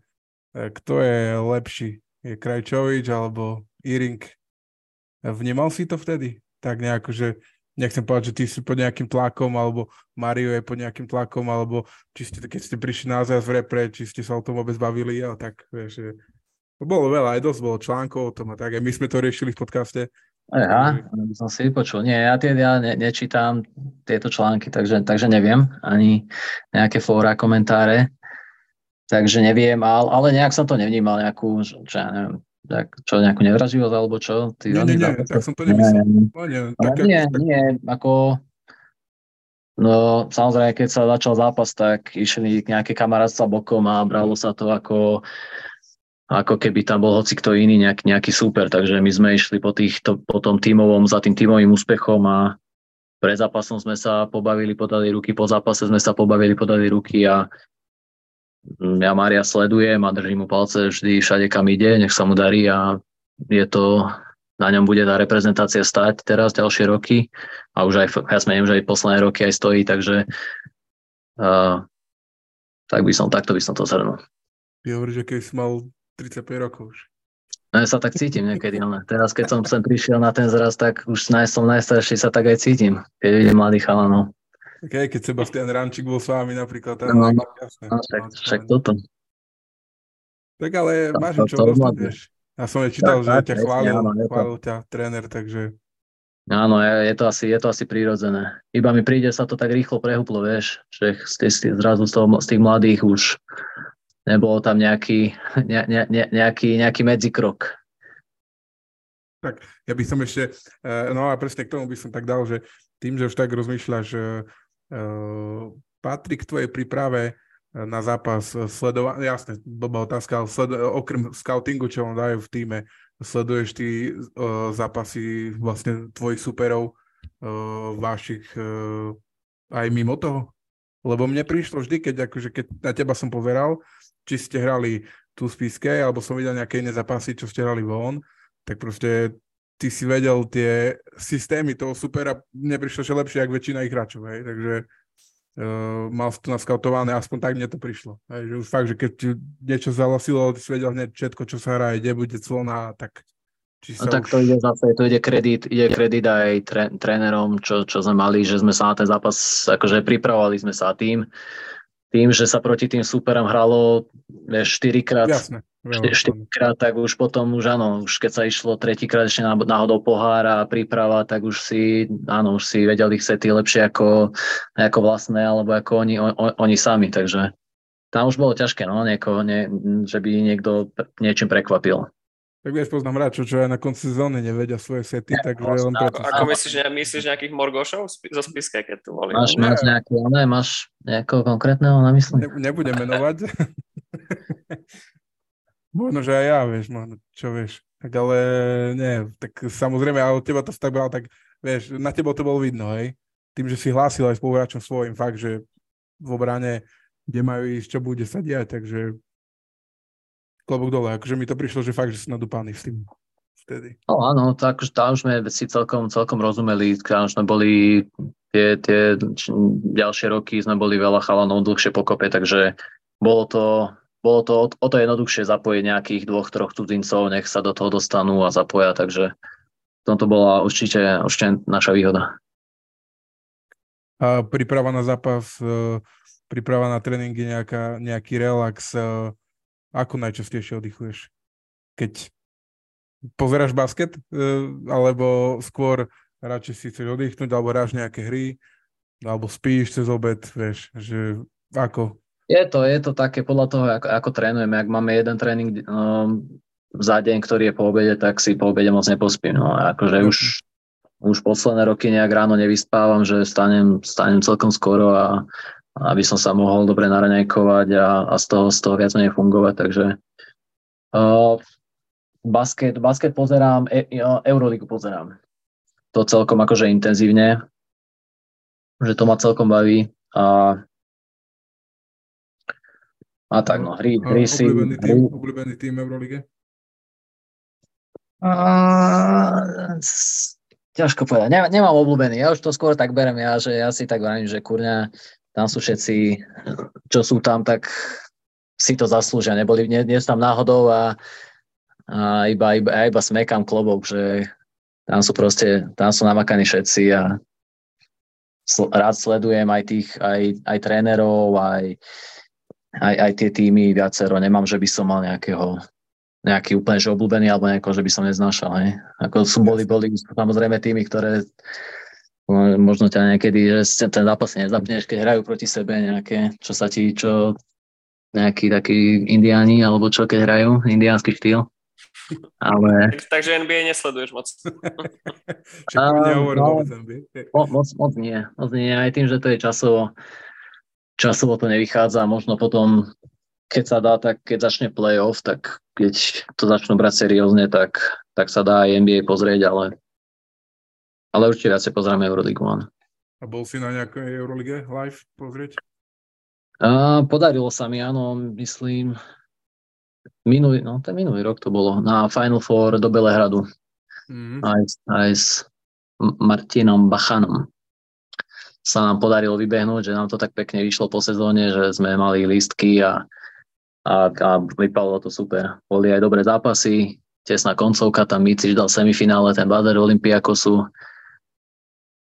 [SPEAKER 1] e, kto je lepší, je Krajčovič alebo Iring. Vnímal si to vtedy? Tak nejako, že nechcem povedať, že ty si pod nejakým tlakom, alebo Mario je pod nejakým tlakom, alebo či ste, keď ste prišli na v repre, či ste sa o tom vôbec bavili, ale tak, vieš, že bolo veľa, aj dosť bolo článkov o tom a tak, aj my sme to riešili v podcaste.
[SPEAKER 3] Ja, by som si vypočul. Nie, ja, tie, ja ne, nečítam tieto články, takže, takže neviem ani nejaké fóra, komentáre. Takže neviem, ale, ale nejak som to nevnímal, nejakú, čo ja neviem, tak, čo, nejakú nevraživosť alebo čo?
[SPEAKER 1] Ty, nie, nie, nie, tak som to nemyslel. Nie, no, nie,
[SPEAKER 3] tak, nie, ako, nie, ako, no samozrejme, keď sa začal zápas, tak išli nejaké kamarátstva bokom a bralo sa to ako ako keby tam bol hoci kto iný, nejaký, nejaký super. Takže my sme išli po, týchto, po tom tímovom, za tým tímovým úspechom a pred zápasom sme sa pobavili, podali ruky, po zápase sme sa pobavili, podali ruky a ja Mária sledujem a držím mu palce vždy všade, kam ide, nech sa mu darí a je to, na ňom bude tá reprezentácia stať teraz ďalšie roky a už aj, ja smením, že aj posledné roky aj stojí, takže uh, tak by som, takto by som to zhrnul.
[SPEAKER 1] Ja hovorím, že keď si mal 35 rokov už.
[SPEAKER 3] No ja sa tak cítim niekedy, ale teraz keď som sem prišiel na ten zraz, tak už som najstarší sa tak aj cítim, keď vidím mladých chalanov.
[SPEAKER 1] Okay, keď Sebastian Rančík bol s vami napríklad. Tak,
[SPEAKER 3] no, no, jasné. no, však, však toto.
[SPEAKER 1] Tak ale to, máš to, čo dostať, vieš. Ja som aj čítal, tak, že tak, ťa chválil, áno, chválil ťa tréner, takže...
[SPEAKER 3] Áno, je, je, to asi, je to asi prírodzené. Iba mi príde sa to tak rýchlo prehuplo, vieš, že z, z, zrazu z, toho, z tých mladých už nebolo tam nejaký, ne, ne, ne, nejaký, nejaký medzikrok.
[SPEAKER 1] Tak ja by som ešte, eh, no a presne k tomu by som tak dal, že tým, že už tak rozmýšľaš, že uh, patrí k tvojej príprave eh, na zápas sledovať, jasne, blbá otázka, ale sled, okrem scoutingu, čo on dajú v týme, sleduješ ty zápasy vlastne tvojich superov vašich aj mimo toho? Lebo mne prišlo vždy, keď, akože, keď na teba som pozeral, či ste hrali tu Spiske, alebo som videl nejaké iné zápasy, čo ste hrali von, tak proste ty si vedel tie systémy toho supera, mne prišlo, že lepšie, ako väčšina ich hráčov, hej, takže uh, mal si to naskautované, aspoň tak mne to prišlo. Hej, že už fakt, že keď ti niečo zalasilo, ty si vedel hneď všetko, čo sa hrá, kde bude clona, tak
[SPEAKER 3] či no tak už... to ide zase, to ide kredit, ide kredit aj tre, trénerom, čo, čo sme mali, že sme sa na ten zápas, akože pripravovali sme sa tým, tým, že sa proti tým superom hralo vieš, 4 krát, Jasne, 4, 4 krát, tak už potom už áno, už keď sa išlo tretíkrát ešte náhodou pohár a príprava, tak už si, áno, už si vedel ich sety lepšie ako, ako vlastné, alebo ako oni, on, oni sami, takže tam už bolo ťažké, no, nieko, nie, že by niekto niečím prekvapil.
[SPEAKER 1] Tak vieš, poznám hráčov, čo aj na konci sezóny nevedia svoje sety, ja, takže len preto...
[SPEAKER 2] Ako myslíš, myslíš nejakých Morgošov zo spiske, keď tu boli?
[SPEAKER 3] Máš, máš nejaké, ne, máš nejakého konkrétneho na mysli?
[SPEAKER 1] Ne, nebudem menovať. <laughs> možno, že aj ja, vieš, možno, čo vieš. Tak ale nie, tak samozrejme, ale teba to tak bral, tak vieš, na teba to bolo vidno, hej. Tým, že si hlásil aj spoluhráčom svojim, fakt, že v obrane, kde majú ísť, čo bude sa diať, takže klobúk dole. Akože mi to prišlo, že fakt, že si nadúpaný s tým vtedy.
[SPEAKER 3] No áno, tak už tam sme si celkom, celkom rozumeli, tam sme boli tie, tie ďalšie roky sme boli veľa chalanov dlhšie pokope, takže bolo to, bolo to o, o to jednoduchšie zapojiť nejakých dvoch, troch cudzincov, nech sa do toho dostanú a zapoja, takže v tomto bola určite, určite naša výhoda.
[SPEAKER 1] A príprava na zápas, e, príprava na tréningy, nejaká, nejaký relax, e, ako najčastejšie oddychuješ? Keď pozeráš basket, e, alebo skôr radšej si chceš oddychnúť, alebo hráš nejaké hry, alebo spíš cez obed, vieš, že ako?
[SPEAKER 3] Je to, je to také podľa toho, ako, ako trénujeme. Ak máme jeden tréning um, za deň, ktorý je po obede, tak si po obede moc nepospím. No, akože už, už posledné roky nejak ráno nevyspávam, že stanem, stanem celkom skoro a aby som sa mohol dobre naraňajkovať a, a z, toho, z toho viac menej fungovať. Takže uh, basket, basket pozerám, e, uh, Euroligu pozerám. To celkom akože intenzívne, že to ma celkom baví. A, a tak no, hry, hry a, si...
[SPEAKER 1] Obľúbený tým, obľúbený tým Eurolige?
[SPEAKER 3] A, ťažko povedať. Nemám, nemám obľúbený. Ja už to skôr tak berem ja, že ja si tak vravím, že kurňa, tam sú všetci, čo sú tam, tak si to zaslúžia. Neboli, nie, nie sú tam náhodou a, a iba, iba, iba smekám klobok, že tam sú proste, tam sú namakaní všetci a sl- rád sledujem aj tých, aj, aj trénerov, aj, aj, aj tie týmy viacero. Nemám, že by som mal nejakého nejaký úplne že obľúbený alebo nejako, že by som neznášal. Hej. Ako sú boli, boli samozrejme týmy, ktoré možno ťa niekedy, že ten zápas nezapneš, keď hrajú proti sebe nejaké, čo sa ti, čo nejakí takí indiáni, alebo čo keď hrajú, indiánsky štýl. Ale... <laughs>
[SPEAKER 2] Takže NBA nesleduješ moc. <laughs>
[SPEAKER 1] Však uh, no,
[SPEAKER 3] moc, moc, moc nie. Moc nie. Aj tým, že to je časovo, časovo to nevychádza. Možno potom, keď sa dá, tak keď začne playoff, tak keď to začnú brať seriózne, tak, tak sa dá aj NBA pozrieť, ale ale určite viacej pozrieme Euroligu, áno.
[SPEAKER 1] A bol si na nejakej Eurolige live pozrieť?
[SPEAKER 3] A, podarilo sa mi, áno, myslím, minulý, no ten minulý rok to bolo, na Final Four do Belehradu. Mm-hmm. Aj, aj s Martinom Bachanom sa nám podarilo vybehnúť, že nám to tak pekne vyšlo po sezóne, že sme mali lístky a, a, a vypadalo to super. Boli aj dobré zápasy, tesná koncovka, tam Micič dal semifinále, ten Bader Olympiakosu,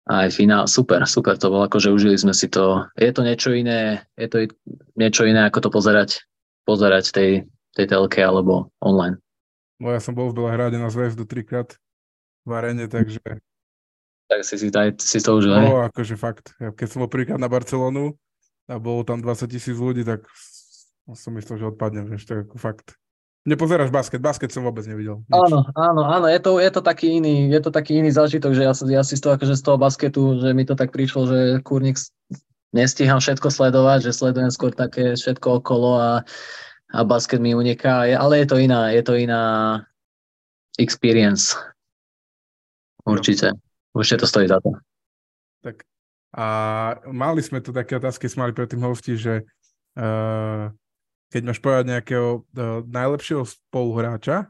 [SPEAKER 3] aj finál, super, super to bolo, akože užili sme si to. Je to niečo iné, je to niečo iné, ako to pozerať, pozerať tej, tej telke alebo online.
[SPEAKER 1] No ja som bol v Belehrade na zväzdu trikrát v arene, takže...
[SPEAKER 3] Tak si, si, aj, si to užil,
[SPEAKER 1] No, akože fakt. Keď som bol prvýkrát na Barcelonu a bolo tam 20 tisíc ľudí, tak som myslel, že odpadnem, vieš, to je ako fakt. Nepozeráš basket, basket som vôbec nevidel.
[SPEAKER 3] Nič. Áno, áno, áno, je to, je to taký iný, je to taký iný zážitok, že ja, ja si z toho, akože z toho basketu, že mi to tak prišlo, že kurník nestíham všetko sledovať, že sledujem skôr také všetko okolo a, a basket mi uniká, ale je to iná, je to iná, experience. Určite. Určite to stojí za to.
[SPEAKER 1] Tak a mali sme tu také otázky, sme mali predtým hosti, že uh, keď máš povedať nejakého uh, najlepšieho spoluhráča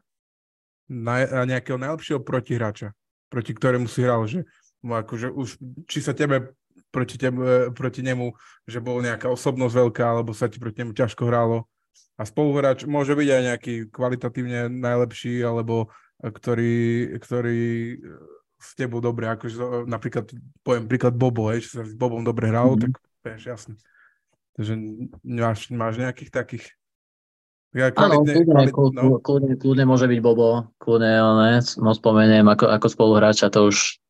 [SPEAKER 1] naj, a nejakého najlepšieho protihráča, proti ktorému si hral, že akože už, či sa tebe proti, tebe, proti nemu, že bol nejaká osobnosť veľká, alebo sa ti proti nemu ťažko hralo. A spoluhráč môže byť aj nejaký kvalitatívne najlepší, alebo ktorý, ktorý s tebou dobre, akože napríklad, poviem príklad Bobo, hej, že sa s Bobom dobre hral, mm-hmm. tak vieš, jasne. Takže máš, máš nejakých takých
[SPEAKER 3] Áno, kľudne, no. kľudne, kľudne môže byť Bobo, kľudne, ne, no spomeniem, ako, ako spoluhráča to už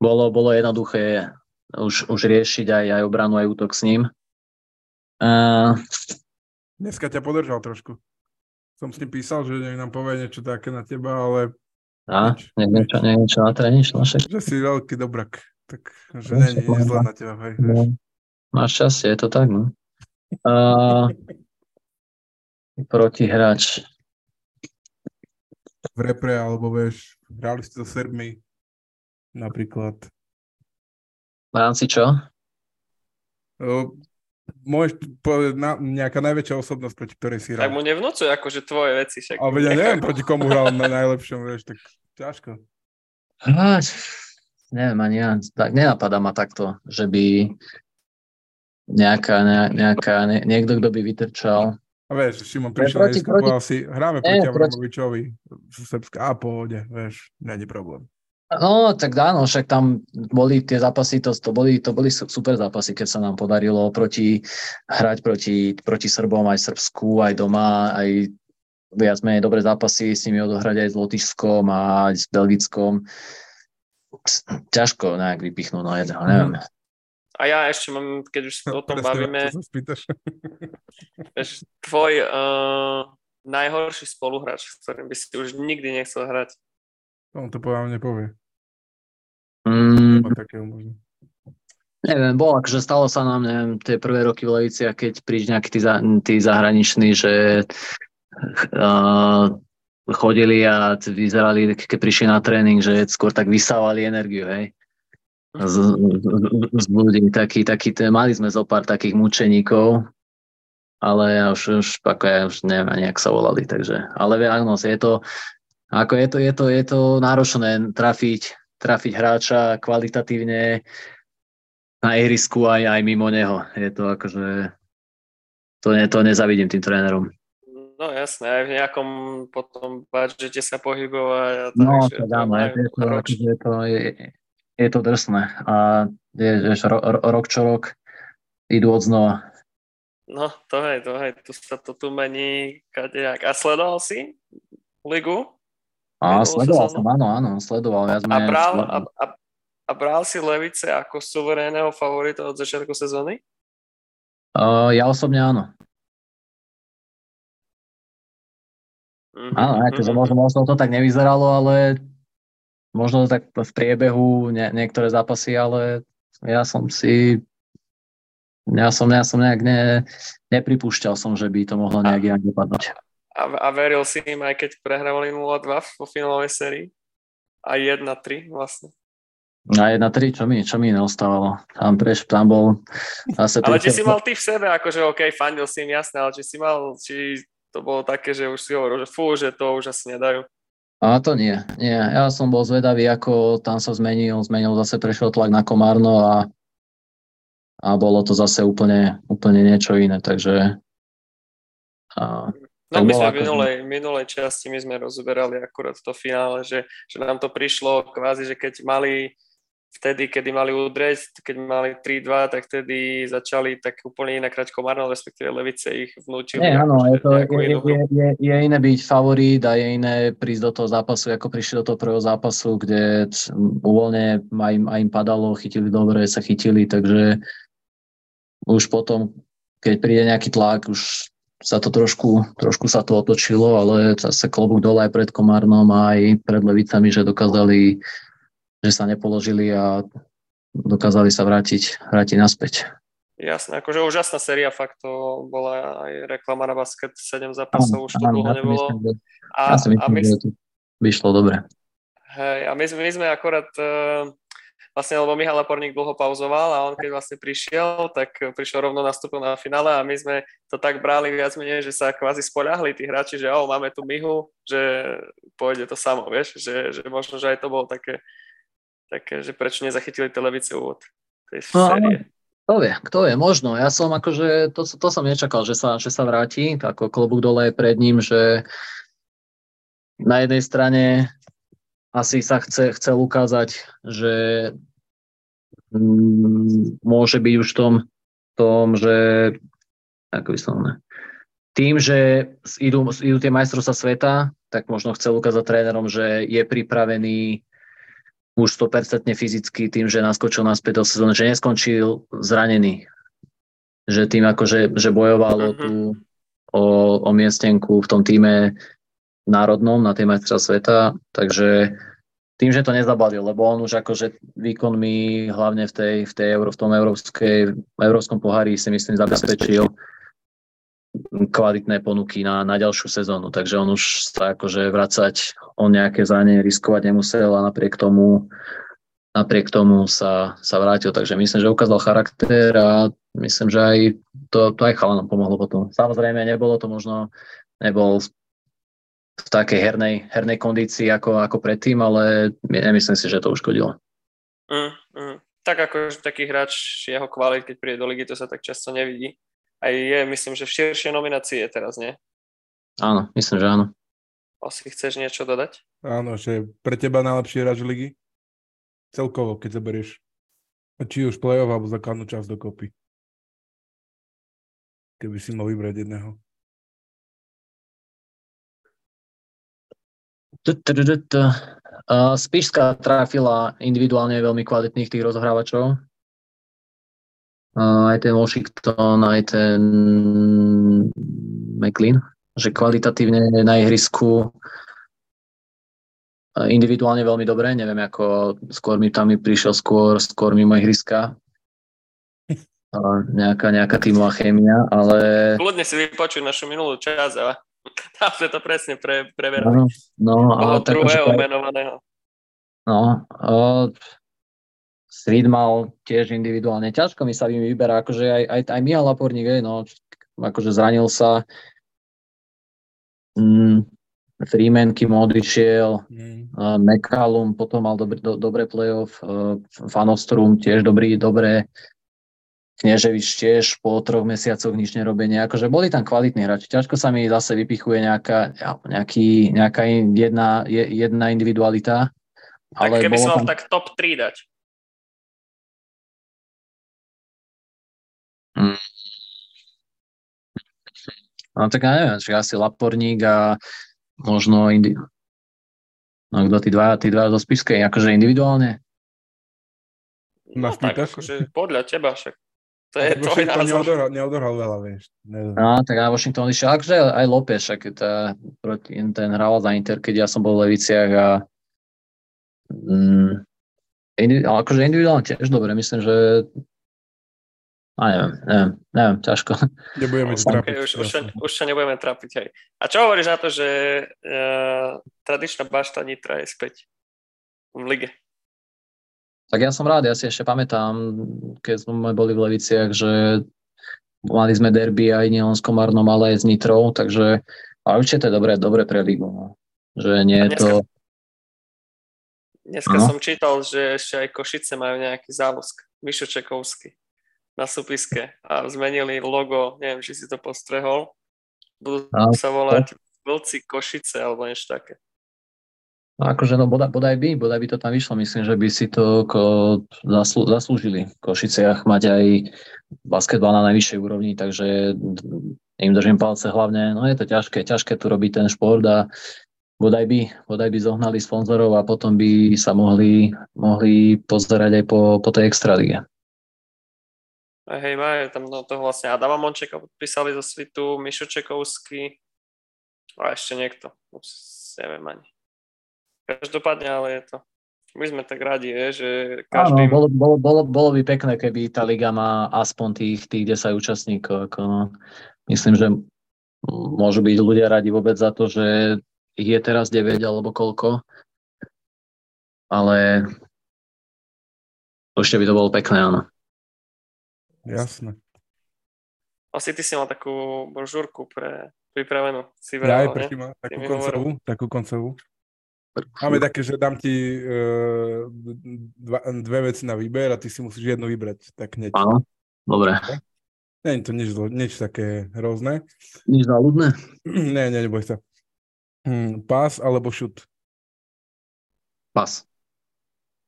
[SPEAKER 3] bolo, bolo jednoduché už, už riešiť aj, aj obranu, aj útok s ním. Uh,
[SPEAKER 1] Dneska ťa podržal trošku. Som s ním písal, že nám povie niečo také na teba, ale
[SPEAKER 3] a, nie, niečo, nie, niečo na tréniš, no však.
[SPEAKER 1] Že si veľký dobrak, tak že nie, nie je zle na teba, hej. No,
[SPEAKER 3] máš šťastie, je to tak, no. Uh, protihráč.
[SPEAKER 1] V repre, alebo vieš, hrali ste so Serbmi, napríklad.
[SPEAKER 3] V rámci čo?
[SPEAKER 1] Uh, môžeš povedať na, nejaká najväčšia osobnosť, proti ktorej si hral.
[SPEAKER 2] Tak mu nevnúcuj akože tvoje veci. Však.
[SPEAKER 1] Ale ja neviem, proti komu hral na najlepšom, vieš, tak ťažko.
[SPEAKER 3] A, neviem, ani ja, tak nenapadá ma takto, že by nejaká, ne, nejaká ne, niekto, kto by vytrčal.
[SPEAKER 1] A vieš, Šimon prišiel proti, proti, si hráme proti Avramovičovi z Srbska, a pohode, vieš, není problém.
[SPEAKER 3] No, tak áno, však tam boli tie zápasy, to, to, boli, to boli super zápasy, keď sa nám podarilo proti, hrať proti, proti Srbom, aj Srbsku, aj doma, aj viac menej dobré zápasy s nimi odohrať aj s Lotyšskom a aj s Belgickom. Ťažko nejak vypichnúť na jedného, neviem.
[SPEAKER 2] A ja ešte mám, keď už o tom bavíme, <laughs> tvoj uh, najhorší spoluhráč, s ktorým by si už nikdy nechcel hrať.
[SPEAKER 1] On to povedal nepovie.
[SPEAKER 3] Mm. Takého možno. Neviem, bolo, akože stalo sa nám, neviem, tie prvé roky v Levici, a keď príď nejakí tí, za, tí zahraniční, že uh, chodili a vyzerali, keď prišli na tréning, že skôr tak vysávali energiu, hej. Z, z, ľudí, taký, taký, mali sme zo pár takých mučeníkov, ale ja už, už, ako ja už neviem ani, jak sa volali, takže, ale áno, je to, ako je to, je to, je to náročné trafiť, trafiť hráča kvalitatívne na ihrisku aj, aj mimo neho. Je to akože, to, ne, to nezavidím tým trénerom.
[SPEAKER 2] No jasné, aj v nejakom potom budžete sa pohybovať. A
[SPEAKER 3] tak, no, to dáme, je, je, to, akože je, to, je, je to drsné. A je, je, ro, ro, rok čo rok idú od znova.
[SPEAKER 2] No, to hej, to hej, tu sa to tu mení kadejak. A sledoval si ligu?
[SPEAKER 3] A sledoval som, áno, áno, sledoval. Ja
[SPEAKER 2] a, bral, a, a, a bral si Levice ako suverénneho favorita od začiatku sezóny?
[SPEAKER 3] Uh, ja osobne áno. Mm-hmm. Áno, akože možno, možno to tak nevyzeralo, ale možno tak v priebehu nie, niektoré zápasy, ale ja som si ja som, ja som nejak ne, nepripúšťal som, že by to mohlo nejak inak dopadnúť
[SPEAKER 2] a, a veril si im, aj keď prehrávali 0-2 vo finálovej sérii. A 1-3 vlastne.
[SPEAKER 3] A 1-3, čo mi, čo mi neostávalo. Tam, preš, tam bol
[SPEAKER 2] zase... Ale či si mal ty v sebe, akože OK, fandil si im jasné, ale či si mal, či to bolo také, že už si hovoril, že fú, že to už asi nedajú.
[SPEAKER 3] A to nie, nie. Ja som bol zvedavý, ako tam sa zmenil, zmenil zase prešiel tlak na Komárno a, a bolo to zase úplne, úplne niečo iné, takže a,
[SPEAKER 2] No my sme v minulej, minulej časti my sme rozoberali akurát to finále, že, že nám to prišlo kvázi, že keď mali vtedy, kedy mali udrieť, keď mali 3-2, tak vtedy začali tak úplne inak hrať Komárno, respektíve Levice ich vnúčili.
[SPEAKER 3] Nie, áno, je, to, je, je, je, je iné byť favorit a je iné prísť do toho zápasu, ako prišli do toho prvého zápasu, kde uvoľne aj im, aj im padalo, chytili dobre, sa chytili, takže už potom, keď príde nejaký tlak, už sa to trošku, trošku sa to otočilo, ale zase klobúk dole aj pred Komárnom aj pred Levicami, že dokázali, že sa nepoložili a dokázali sa vrátiť, vrátiť naspäť.
[SPEAKER 2] Jasné, akože úžasná séria, fakt to bola aj reklama na basket, 7 zápasov, už to dlho nebolo.
[SPEAKER 3] A, ja myslím, a, mysl, vyšlo dobre.
[SPEAKER 2] Hej, a my, my sme akorát uh, vlastne, lebo Michal Laporník dlho pauzoval a on keď vlastne prišiel, tak prišiel rovno nastúpil na finále a my sme to tak brali viac menej, že sa kvázi spoľahli tí hráči, že oh, máme tu Mihu, že pôjde to samo, vieš, že, že možno, že aj to bolo také, také že prečo nezachytili televíciu úvod tej no, série.
[SPEAKER 3] Kto vie, kto vie, možno. Ja som akože, to, to som nečakal, že sa, že sa vráti, ako klobúk dole pred ním, že na jednej strane asi sa chce, chcel ukázať, že mm, môže byť už v tom, tom, že ako by som ne, tým, že idú, idú tie majstrovstvá sveta, tak možno chcel ukázať trénerom, že je pripravený už 100% fyzicky tým, že naskočil naspäť do sezóny, že neskončil zranený. Že tým akože, že bojovalo mm-hmm. tu o, o miestenku v tom týme národnom na tej majstra sveta, takže tým, že to nezabalil, lebo on už akože výkonmi hlavne v, tej, v, tej v tom európskej, európskom pohári si myslím zabezpečil kvalitné ponuky na, na ďalšiu sezónu, takže on už sa akože vracať, on nejaké zranie riskovať nemusel a napriek tomu napriek tomu sa, sa vrátil, takže myslím, že ukázal charakter a myslím, že aj to, to aj chalanom pomohlo potom. Samozrejme, nebolo to možno, nebol v takej hernej, hernej kondícii ako, ako predtým, ale nemyslím si, že to uškodilo.
[SPEAKER 2] Mm, mm. Tak ako taký hráč jeho kvalit, keď príde do ligy, to sa tak často nevidí. Aj je, myslím, že v širšej nominácii je teraz, nie?
[SPEAKER 3] Áno, myslím, že áno.
[SPEAKER 2] Asi chceš niečo dodať?
[SPEAKER 1] Áno, že pre teba najlepší hráč ligy? Celkovo, keď zoberieš či už play-off alebo základnú časť dokopy. Keby si mal vybrať jedného.
[SPEAKER 3] Spišská trafila individuálne veľmi kvalitných tých rozhrávačov. Aj ten Washington, aj ten McLean, že kvalitatívne na ihrisku individuálne veľmi dobré, neviem ako skôr mi tam prišiel skôr, skôr mimo ihriska nejaká, nejaká tímová chémia, ale...
[SPEAKER 2] Kľudne si vypočuj našu minulú časť a <laughs> tam sme to presne pre, preverali.
[SPEAKER 3] No, no
[SPEAKER 2] tak, druhého že... menovaného.
[SPEAKER 3] No, uh, Street mal tiež individuálne. Ťažko mi sa vyberá, akože aj, aj, aj Michal Laporník, no, akože zranil sa. Mm, Freeman, kým odišiel, mm. uh, McCallum potom mal dobrý, do, dobré playoff, uh, Fanostrum tiež dobrý, dobré Kneževič tiež po troch mesiacoch nič nerobenia. Akože boli tam kvalitní hráči. Ťažko sa mi zase vypichuje nejaká, nejaký, nejaká jedna, jedna individualita.
[SPEAKER 2] Tak ale keby som tam... tak top 3 dať.
[SPEAKER 3] Hmm. No tak ja neviem, že asi Laporník a možno indi... No kto tí dva, tí dva zo Spiskej, akože individuálne?
[SPEAKER 2] No, tak, akože podľa teba však. To
[SPEAKER 1] je to Washington neodohral, neodohral veľa, vieš.
[SPEAKER 3] No, tak aj Washington išiel, akože aj López, však tá, proti, ten hral za Inter, keď ja som bol v Leviciach a mm, indi, ale akože individuálne tiež dobre, myslím, že a neviem, neviem, neviem, ťažko.
[SPEAKER 1] Nebudeme
[SPEAKER 2] no, trápiť. Už, už, už sa nebudeme trápiť, hej. A čo hovoríš na to, že uh, tradičná bašta Nitra je späť v lige?
[SPEAKER 3] Tak ja som rád, ja si ešte pamätám, keď sme boli v Leviciach, že mali sme derby aj nielen s Komárnom, ale aj s Nitrou, takže a určite to je dobré, dobré pre ligu. No. Že nie je to...
[SPEAKER 2] Dneska no. som čítal, že ešte aj Košice majú nejaký závosk, Mišo Čekovský na súpiske a zmenili logo, neviem, či si to postrehol. Budú sa volať to... Vlci Košice alebo niečo také.
[SPEAKER 3] No akože no bodaj, bodaj by, bodaj by to tam vyšlo. Myslím, že by si to ko, zaslú, zaslúžili v Košiciach mať aj basketbal na najvyššej úrovni, takže im držím palce hlavne. No je to ťažké, ťažké tu robiť ten šport a bodaj by, bodaj by zohnali sponzorov a potom by sa mohli, mohli pozerať aj po, po tej extralige.
[SPEAKER 2] Hej, majú tam no, toho vlastne Adama Mončeka podpísali zo svitu, Mišo Čekovský a ešte niekto. Neviem ani. Každopádne, ale je to. My sme tak radi, je, že každý...
[SPEAKER 3] Áno, bolo, bolo, bolo, bolo by pekné, keby tá liga má aspoň tých, tých 10 účastníkov. Ako, no, myslím, že môžu byť ľudia radi vôbec za to, že ich je teraz 9 alebo koľko. Ale určite by to bolo pekné, áno.
[SPEAKER 1] Jasné.
[SPEAKER 2] Asi ty si mal takú brožúrku pre pripravenú. Si
[SPEAKER 1] Ja
[SPEAKER 2] vravel,
[SPEAKER 1] aj
[SPEAKER 2] ne?
[SPEAKER 1] má
[SPEAKER 2] Ty
[SPEAKER 1] takú
[SPEAKER 2] mi
[SPEAKER 1] koncovú, takú koncovú. Máme také, že dám ti uh, dva, dve veci na výber a ty si musíš jednu vybrať. Tak hneď.
[SPEAKER 3] Áno, dobre.
[SPEAKER 1] Nie je to nič, nič také hrozné.
[SPEAKER 3] Nič záľudné?
[SPEAKER 1] nie, nie, neboj sa. Hm, pás alebo šut?
[SPEAKER 3] Pas.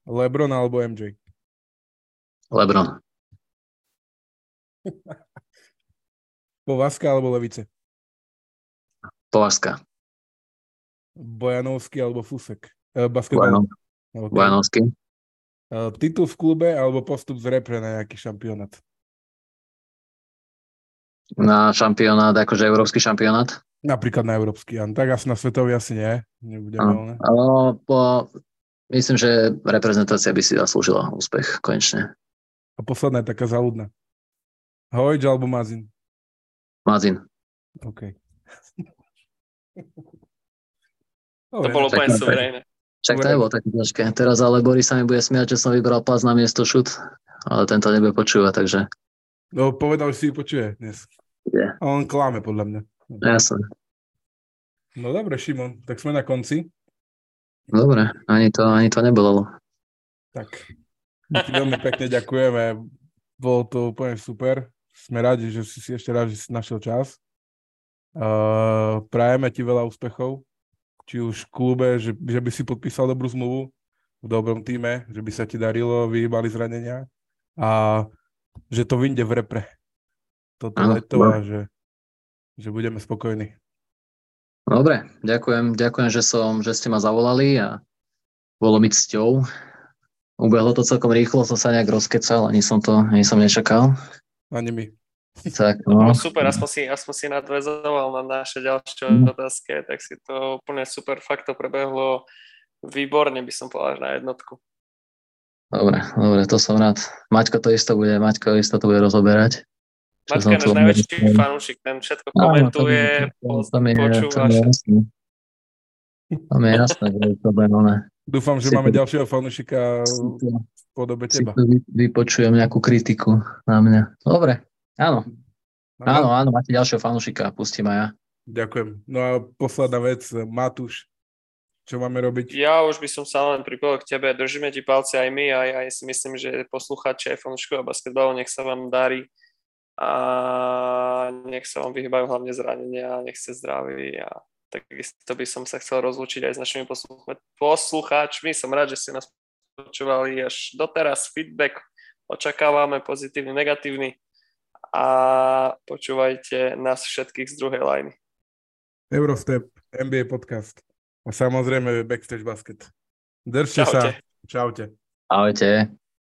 [SPEAKER 1] Lebron alebo MJ?
[SPEAKER 3] Lebron.
[SPEAKER 1] Povaska alebo Levice?
[SPEAKER 3] Považská.
[SPEAKER 1] Bojanovský alebo Fusek? Uh, basketbal.
[SPEAKER 3] Bojanov. Bojanovský.
[SPEAKER 1] Uh, titul v klube alebo postup z repre na nejaký šampionát?
[SPEAKER 3] Na šampionát, akože európsky šampionát.
[SPEAKER 1] Napríklad na európsky, áno. Tak asi na svetový asi nie. Nebudeme. Ale
[SPEAKER 3] po, myslím, že reprezentácia by si zaslúžila úspech konečne.
[SPEAKER 1] A posledná je taká záľudná. Hojč alebo Mazin?
[SPEAKER 3] Mazin.
[SPEAKER 1] OK. <laughs>
[SPEAKER 2] To bolo úplne suverénne.
[SPEAKER 3] Však to nebolo také ťažké. Teraz ale Boris sa mi bude smiať, že som vybral pas na miesto šut, ale tento nebude počúvať, takže
[SPEAKER 1] No, povedal, že si ju počuje dnes.
[SPEAKER 3] Je.
[SPEAKER 1] A on klame, podľa mňa.
[SPEAKER 3] jasné.
[SPEAKER 1] No dobre, Šimon, tak sme na konci.
[SPEAKER 3] Dobre, ani to, ani to nebolo.
[SPEAKER 1] Tak, my ti veľmi pekne ďakujeme. Bolo to úplne super. Sme radi, že si si ešte raz, že si našiel čas. Uh, prajeme ti veľa úspechov, či už v klube, že, že by si podpísal dobrú zmluvu v dobrom týme, že by sa ti darilo, vyhýbali zranenia a že to vyjde v repre. Toto
[SPEAKER 3] Áno,
[SPEAKER 1] leto a že, že budeme spokojní.
[SPEAKER 3] Dobre, ďakujem, ďakujem, že, som, že ste ma zavolali a bolo mi cťou. Ubehlo to celkom rýchlo, som sa nejak rozkecal, ani som to ani som nečakal.
[SPEAKER 1] Ani my.
[SPEAKER 3] Tak,
[SPEAKER 2] No
[SPEAKER 3] no,
[SPEAKER 2] super, aspoň si, aspoň si nadvezoval na naše ďalšie
[SPEAKER 3] Mm.
[SPEAKER 2] otázky, tak si to úplne super, fakt to prebehlo výborne, by som povedal, na jednotku.
[SPEAKER 3] dobre, dobre, to som rád. Maťko to isto bude, Maťko isto to bude rozoberať. Som
[SPEAKER 2] je náš najväčší fanúšik, ten všetko komentuje,
[SPEAKER 3] to- to mi je- to
[SPEAKER 2] počúva
[SPEAKER 3] mi je jasné. To mi je jasné, že to oné.
[SPEAKER 1] Dúfam, že
[SPEAKER 3] Si
[SPEAKER 1] máme
[SPEAKER 3] to-
[SPEAKER 1] ďalšieho fanúšika podobe teba.
[SPEAKER 3] vypočujem nejakú kritiku na mňa. Dobre, áno, áno, áno, máte ďalšieho fanúšika, pustím aj ja.
[SPEAKER 1] Ďakujem. No a posledná vec, Matúš, čo máme robiť?
[SPEAKER 2] Ja už by som sa len pripojil k tebe, držíme ti palce aj my, aj, aj si myslím, že poslucháči aj fanúšikov basketbalu, nech sa vám darí a nech sa vám vyhýbajú hlavne zranenia, nech ste zdraví a takisto by som sa chcel rozlúčiť aj s našimi posluch- poslucháčmi. Som rád, že ste nás počúvali až doteraz. Feedback očakávame, pozitívny, negatívny a počúvajte nás všetkých z druhej lajny.
[SPEAKER 1] Eurostep, NBA podcast a samozrejme Backstage Basket. Držte sa.
[SPEAKER 2] Čaute.
[SPEAKER 1] Čaute.
[SPEAKER 3] Ahojte.